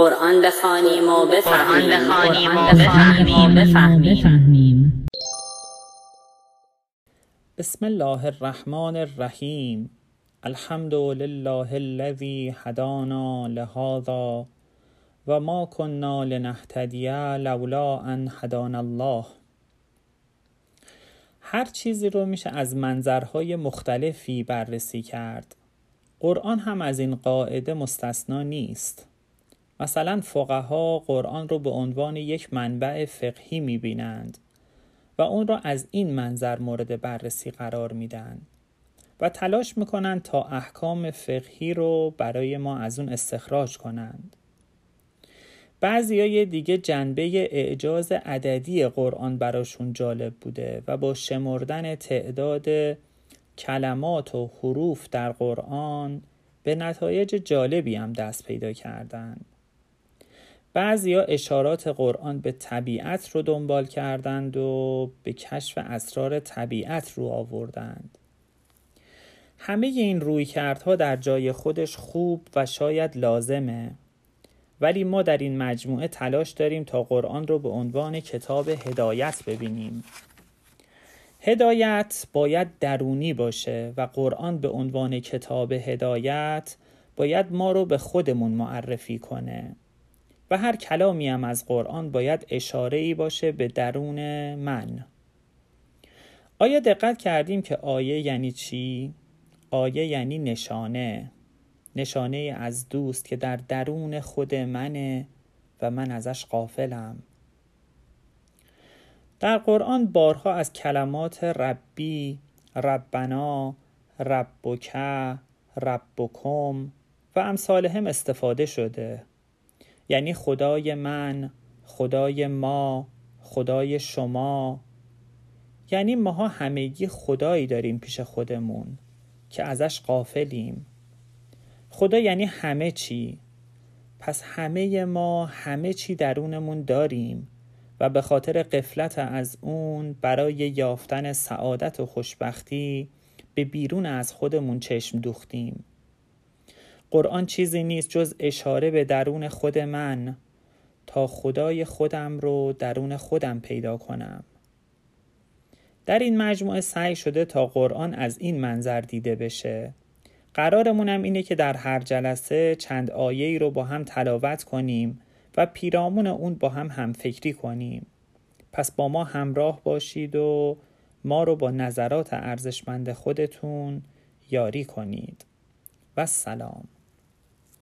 قرآن بخوانیم و بفهمیم. بسم الله الرحمن الرحیم. الحمد لله الذی هدانا لهذا و ما كنا لنهتدی لولا ان هدانا الله. هر چیزی رو میشه از منظرهای مختلفی بررسی کرد. قرآن هم از این قاعده مستثنا نیست. مثلا فقها قرآن رو به عنوان یک منبع فقهی می‌بینند و اون را از این منظر مورد بررسی قرار میدن و تلاش می‌کنند تا احکام فقهی رو برای ما از اون استخراج کنند بعضی های دیگه جنبه اعجاز عددی قرآن براشون جالب بوده و با شمردن تعداد کلمات و حروف در قرآن به نتایج جالبی هم دست پیدا کردند. بعضیا اشارات قرآن به طبیعت رو دنبال کردند و به کشف اسرار طبیعت رو آوردند. همه این رویکردها در جای خودش خوب و شاید لازمه. ولی ما در این مجموعه تلاش داریم تا قرآن رو به عنوان کتاب هدایت ببینیم. هدایت باید درونی باشه و قرآن به عنوان کتاب هدایت باید ما رو به خودمون معرفی کنه. و هر کلامی هم از قرآن باید اشاره ای باشه به درون من. آیا دقت کردیم که آیه یعنی چی؟ آیه یعنی نشانه. نشانه از دوست که در درون خود منه و من ازش قافلم در قرآن بارها از کلمات ربی، ربنا، ربک، ربکم و امثالهم استفاده شده. یعنی خدای من، خدای ما، خدای شما. یعنی ماها همگی خدایی داریم پیش خودمون که ازش قافلیم خدا یعنی همه چی. پس همه ما همه چی درونمون داریم و به خاطر قفلت از اون برای یافتن سعادت و خوشبختی به بیرون از خودمون چشم دوختیم. قرآن چیزی نیست جز اشاره به درون خود من تا خدای خودم رو درون خودم پیدا کنم. در این مجموعه سعی شده تا قرآن از این منظر دیده بشه. قرارمونم اینه که در هر جلسه چند آیه رو با هم تلاوت کنیم و پیرامون اون با هم هم فکری کنیم. پس با ما همراه باشید و ما رو با نظرات ارزشمند خودتون یاری کنید. و سلام.